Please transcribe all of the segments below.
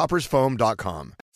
coffeetoppersfoam.com.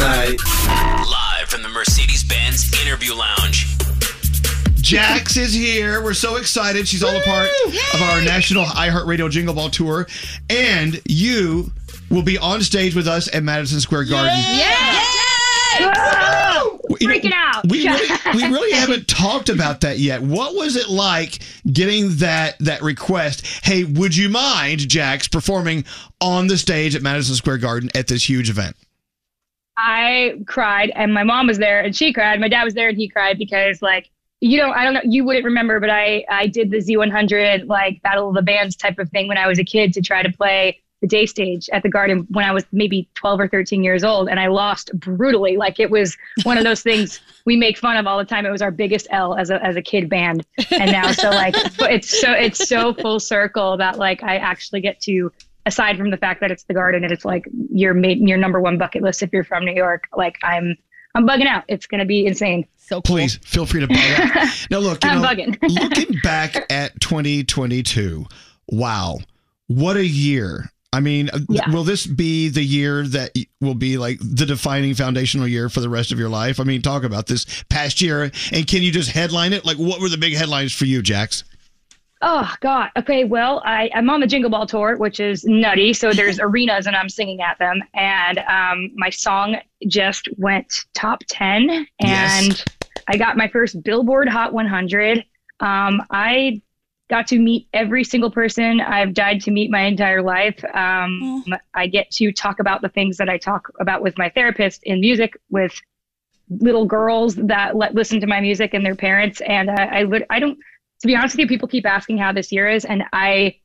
Live from the Mercedes Benz Interview Lounge. Jax is here. We're so excited. She's all a part of our national iHeartRadio Jingle Ball tour. And you will be on stage with us at Madison Square Garden. Yeah! Freaking out. We really, we really haven't talked about that yet. What was it like getting that that request? Hey, would you mind, Jax, performing on the stage at Madison Square Garden at this huge event? I cried and my mom was there and she cried. My dad was there and he cried because like you don't I don't know you wouldn't remember but I I did the Z100 like Battle of the Bands type of thing when I was a kid to try to play the day stage at the Garden when I was maybe 12 or 13 years old and I lost brutally like it was one of those things we make fun of all the time it was our biggest L as a as a kid band and now so like it's so it's so full circle that like I actually get to aside from the fact that it's the garden and it's like your made your number one bucket list if you're from New York, like I'm I'm bugging out. It's gonna be insane. So Please feel free to bug out. Now, look, you I'm know, bugging. looking back at 2022, wow, what a year. I mean, uh, Yeah. will this be the year that will be like the defining foundational year for the rest of your life? I mean, talk about this past year, and can you just headline it? Like, what were the big headlines for you, Jax? Oh God. Okay. Well, I, I'm on the Jingle Ball tour, which is nutty. So there's arenas and I'm singing at them. And um, my song just went top 10 and Yes. I got my first Billboard Hot 100. Um, I got to meet every single person I've died to meet my entire life. Um, I get to talk about the things that I talk about with my therapist in music with little girls that let, listen to my music and their parents. And uh, I would, I don't, to be honest with you, people keep asking how this year is. And I,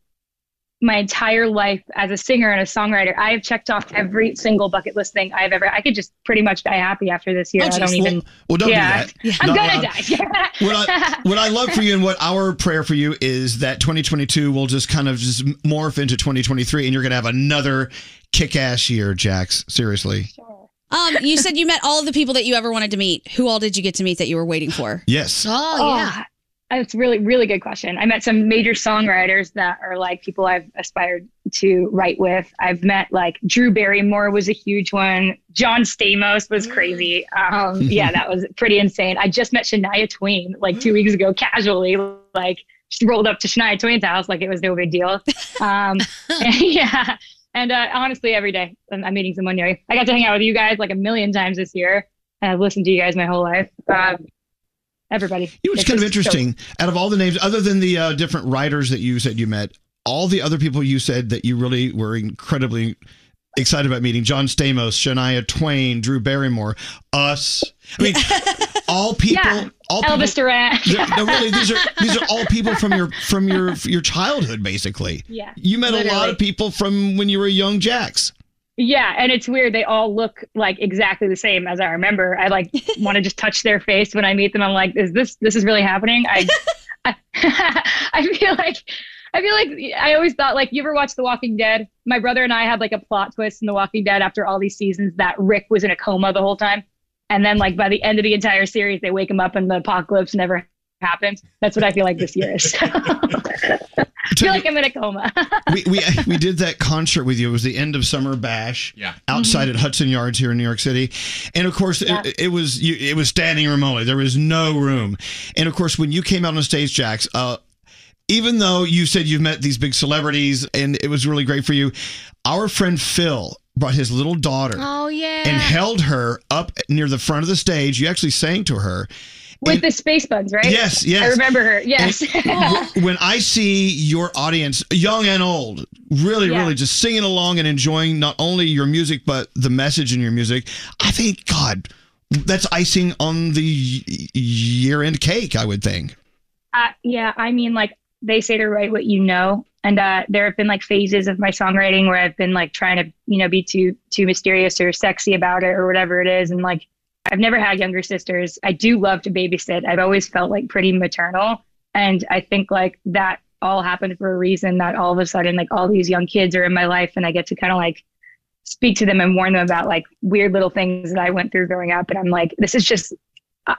my entire life as a singer and a songwriter, I have checked off every single bucket list thing I've ever, I could just pretty much die happy after this year. Oh, I don't geez. even, Well- well, don't do yeah, that. I'm Not gonna allowed. die. what I what I love for you and what our prayer for you is that 2022 will just kind of just morph into 2023, and you're gonna have another kick-ass year, Jax. Seriously. Sure. Um, you said you met all of the people that you ever wanted to meet. Who all did you get to meet that you were waiting for? Yes. Oh, yeah. That's really, really good question. I met some major songwriters that are like people I've aspired to write with. I've met like Drew Barrymore was a huge one. John Stamos was crazy. Um, yeah, that was pretty insane. I just met Shania Twain like two weeks ago, casually, like just rolled up to Shania Twain's house like it was no big deal. Um, and, yeah. And uh, honestly, every day I'm, I'm meeting someone new. I got to hang out with you guys like a million times this year, and I've listened to you guys my whole life. Um, everybody. It was It's kind of just so- interesting. Out of all the names, other than the uh, different writers that you said you met, all the other people you said that you really were incredibly excited about meeting John Stamos, Shania Twain, Drew Barrymore, us. I mean, all people. Yeah. All Elvis people, Duran. No, really, these are these are all people from your from your your childhood, basically. Yeah, You met a lot of people from when you were a young Jax. Yeah, and it's weird. They all look like exactly the same as I remember. I like want to just touch their face when I meet them. I'm like, is this this is really happening? I I, I feel like I feel like I always thought like you ever watched The Walking Dead? My brother and I had like a plot twist in The Walking Dead after all these seasons that Rick was in a coma the whole time. And then like by the end of the entire series they wake him up and the apocalypse never happened. That's what I feel like this year is. I feel like I'm in a coma. we, we we did that concert with you. It was the end of Summer Bash. Yeah. Outside at Hudson Yards here in New York City, and of course Yeah. it, it was you, it was standing room only. There was no room, and of course when you came out on stage, Jax. Uh, even though you said you've met these big celebrities and it was really great for you, our friend Phil brought his little daughter Oh yeah. and held her up near the front of the stage. You actually sang to her. With the space buns, right? Yes, yes. I remember her. Yes. when I see your audience, young and old, really, Yeah. really just singing along and enjoying not only your music but the message in your music, I think God, that's icing on the year-end cake. I would think. Uh, yeah, I mean, like they say to write what you know, and uh, there have been like phases of my songwriting where I've been like trying to, you know, be too too mysterious or sexy about it or whatever it is, and like I've never had younger sisters. I do love to babysit. I've always felt like pretty maternal, and I think like that all happened for a reason. That all of a sudden, like all these young kids are in my life, and I get to kind of like speak to them and warn them about like weird little things that I went through growing up, and I'm like, this is just uh,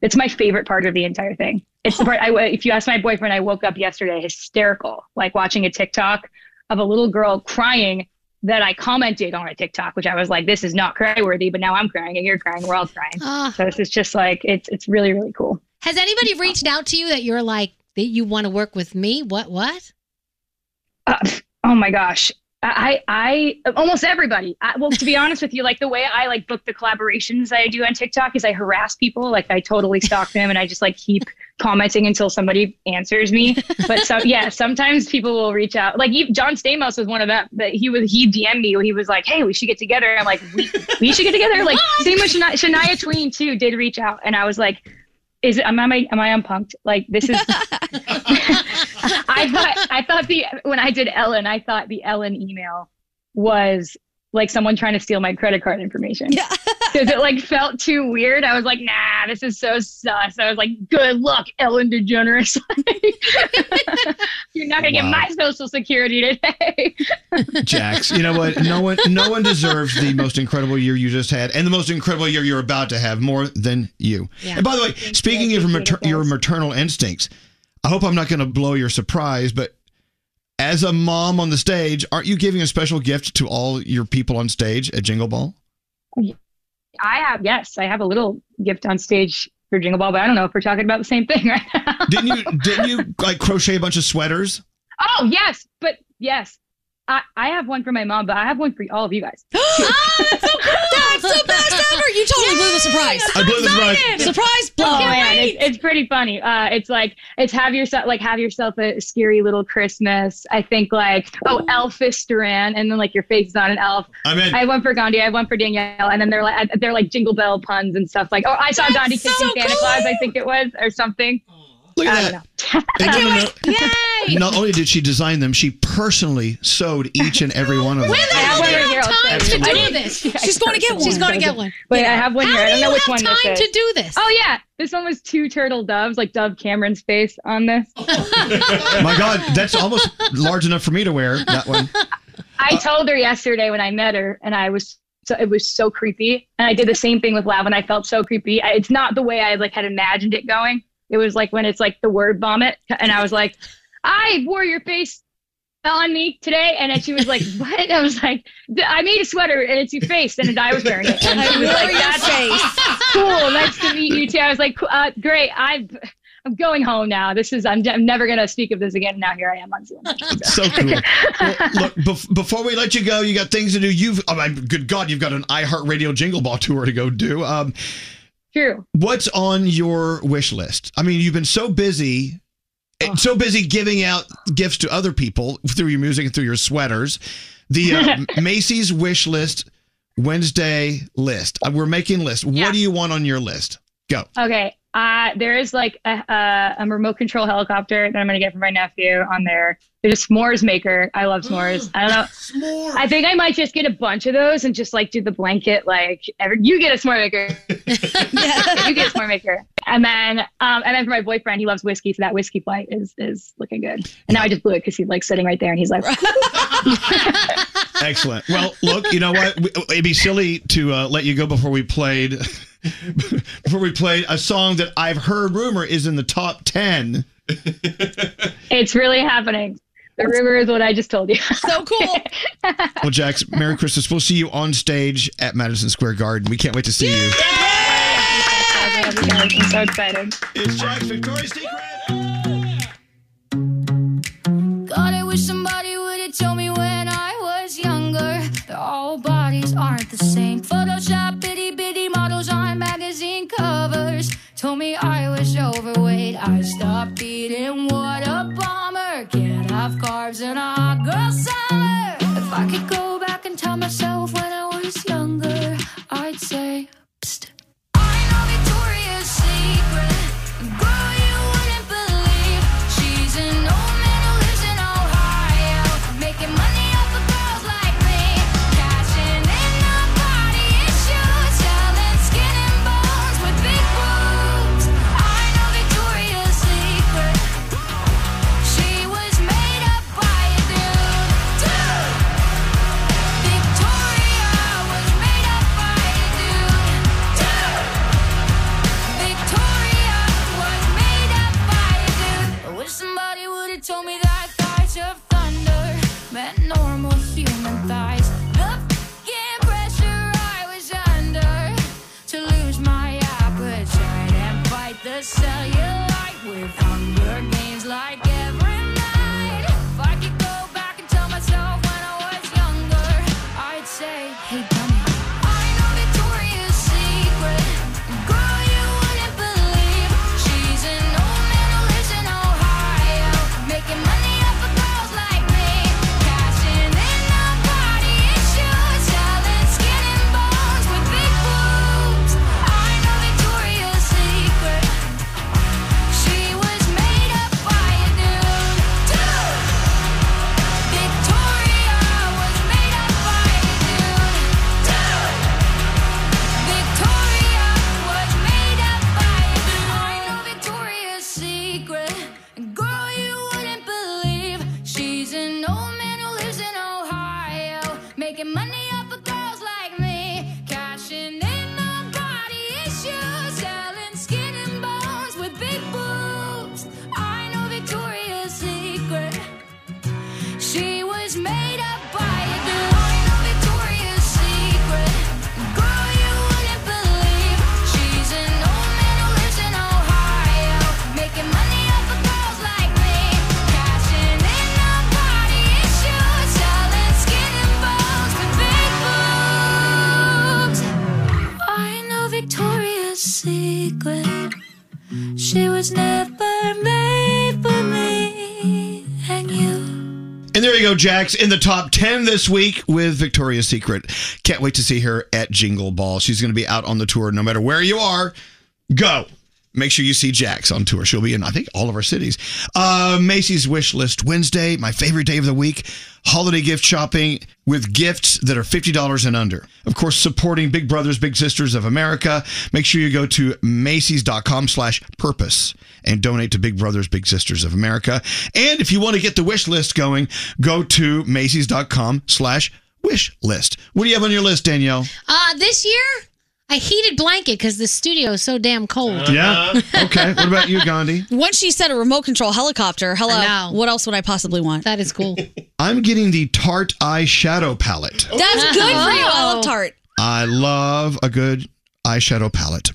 it's my favorite part of the entire thing. It's the part I, if you ask my boyfriend, I woke up yesterday hysterical, like watching a TikTok of a little girl crying that I commented on a TikTok, which I was like, this is not cry worthy, but now I'm crying and you're crying. We're all crying. Ah. So this is just like, it's, it's really, really cool. Has anybody reached out to you that you're like that you want to work with me? What what? Uh, oh my gosh. I, I, almost everybody. I, well, to be honest with you, like the way I like book the collaborations I do on TikTok is I harass people. Like I totally stalk them and I just like keep commenting until somebody answers me. But so yeah, sometimes people will reach out. Like John Stamos was one of them. That he was he DM'd me. He was like, "Hey, we should get together." I'm like, "We we should get together." Like same with Shania, Shania Twain too. Did reach out, and I was like, "Is it? Am I am I unpunked? Like this is." I thought I thought the when I did Ellen, I thought the Ellen email was like someone trying to steal my credit card information. Yeah. Because it like felt too weird. I was like, nah, this is so sus. I was like, good luck, Ellen DeGeneres. You're not gonna Wow. get my social security today. Jax, you know what? No one, no one deserves the most incredible year you just had, and the most incredible year you're about to have, more than you. Yeah. And by the way, speaking of your, mater- your maternal instincts, I hope I'm not going to blow your surprise, but as a mom on the stage, aren't you giving a special gift to all your people on stage at Jingle Ball? I have yes, I have a little gift on stage for Jingle Ball, but I don't know if we're talking about the same thing right now. Didn't you? didn't you like crochet a bunch of sweaters? Oh yes, but yes. I, I have one for my mom, but I have one for all of you guys. That's so cool. that's the best ever. You totally blew the surprise. I blew the surprise. Surprise blow. Oh man, it's, it's pretty funny. Uh, it's like it's have yourself like have yourself a scary little Christmas. I think like oh Elvis Duran, and then like your face is on an elf. I'm in. I have one for Gandhi. I have one for Danielle, and then they're like they're like jingle bell puns and stuff. Like oh I saw Gandhi so kissing Santa. Claus. I think it was or something. Look I at don't that. know. And no, no, no. Yay! Not only did she design them, she personally sewed each and every one of them. When the have hell do you have time to you. do this? She's going to get one. She's going to get one. Wait, Yeah. I have one here. I do don't you know which have one this time to do this? Oh yeah, this one was two turtle doves, like Dove Cameron's face on this. My God, that's almost large enough for me to wear. That one. I told her yesterday when I met her, and I was so it was so creepy. And I did the same thing with Lav, and I felt so creepy. I, it's not the way I like had imagined it going. It was like when it's like the word vomit, and I was like, I wore your face on me today, and then she was like, "What?" I was like, "I made a sweater, and it's your face," and I was wearing it. And she I was like, your "That's face. cool. Nice to meet you too." I was like, uh, "Great. I've." I'm going home now. This is I'm, I'm never gonna speak of this again. Now here I am on Zoom. So cool. Well, look, bef- before we let you go, you got things to do. You've, oh, my good God, you've got an iHeartRadio Jingle Ball tour to go do. Um, true. What's on your wish list? I mean, you've been so busy, Oh. so busy giving out gifts to other people through your music and through your sweaters. The uh, Macy's wish list Wednesday list. Uh, We're making lists. What do you want on your list? Go. Okay. Uh, there is like a, a, a remote control helicopter that I'm gonna get from my nephew on there. There's a s'mores maker. I love s'mores. I don't know. I think I might just get a bunch of those and just like do the blanket. Like, every, you get a s'more maker. you get a s'more maker. And then, um, and then for my boyfriend, he loves whiskey, so that whiskey flight is is looking good. And now I just blew it because he's like sitting right there, and he's like, Excellent. Well, look, you know what? It'd be silly to uh, let you go before we played before we played a song that I've heard rumor is in the top ten. it's really happening. The rumor is what I just told you. So cool. Well, Jax, Merry Christmas. We'll see you on stage at Madison Square Garden. We can't wait to see you. You guys. I'm so excited. It's Jax Victoria's Secret. God, I wish somebody would have told me when I was younger that all bodies aren't the same. Photoshop told me I was overweight. I stopped eating. What a bummer. Can't have carbs and a girl summer. Fight the And there you go, Jax, in the top 10 this week with Victoria's Secret. Can't wait to see her at Jingle Ball. She's going to be out on the tour no matter where you are. Go. Make sure you see Jax on tour. She'll be in, I think, all of our cities. Uh, Macy's Wish List Wednesday, my favorite day of the week. Holiday gift shopping with gifts that are $50 and under. Of course, supporting Big Brothers, Big Sisters of America. Make sure you go to Macy's.com slash purpose and donate to Big Brothers, Big Sisters of America. And if you want to get the wish list going, go to Macy's.com slash wish list. What do you have on your list, Danielle? Uh, this year, a heated blanket because the studio is so damn cold. Yeah. Uh-huh. Okay. What about you, Gandhi? Once she said a remote control helicopter, hello. What else would I possibly want? That is cool. I'm getting the Tarte eyeshadow palette. That's good for you. I Oh. love Tarte. I love a good eyeshadow palette.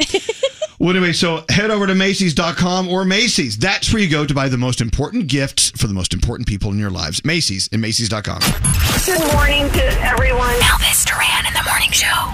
well, anyway, so head over to Macy's.com or Macy's. That's where you go to buy the most important gifts for the most important people in your lives. Macy's and Macy's.com. Good morning to everyone. Elvis Duran in the morning show.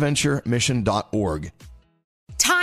Bonaventuremission.org.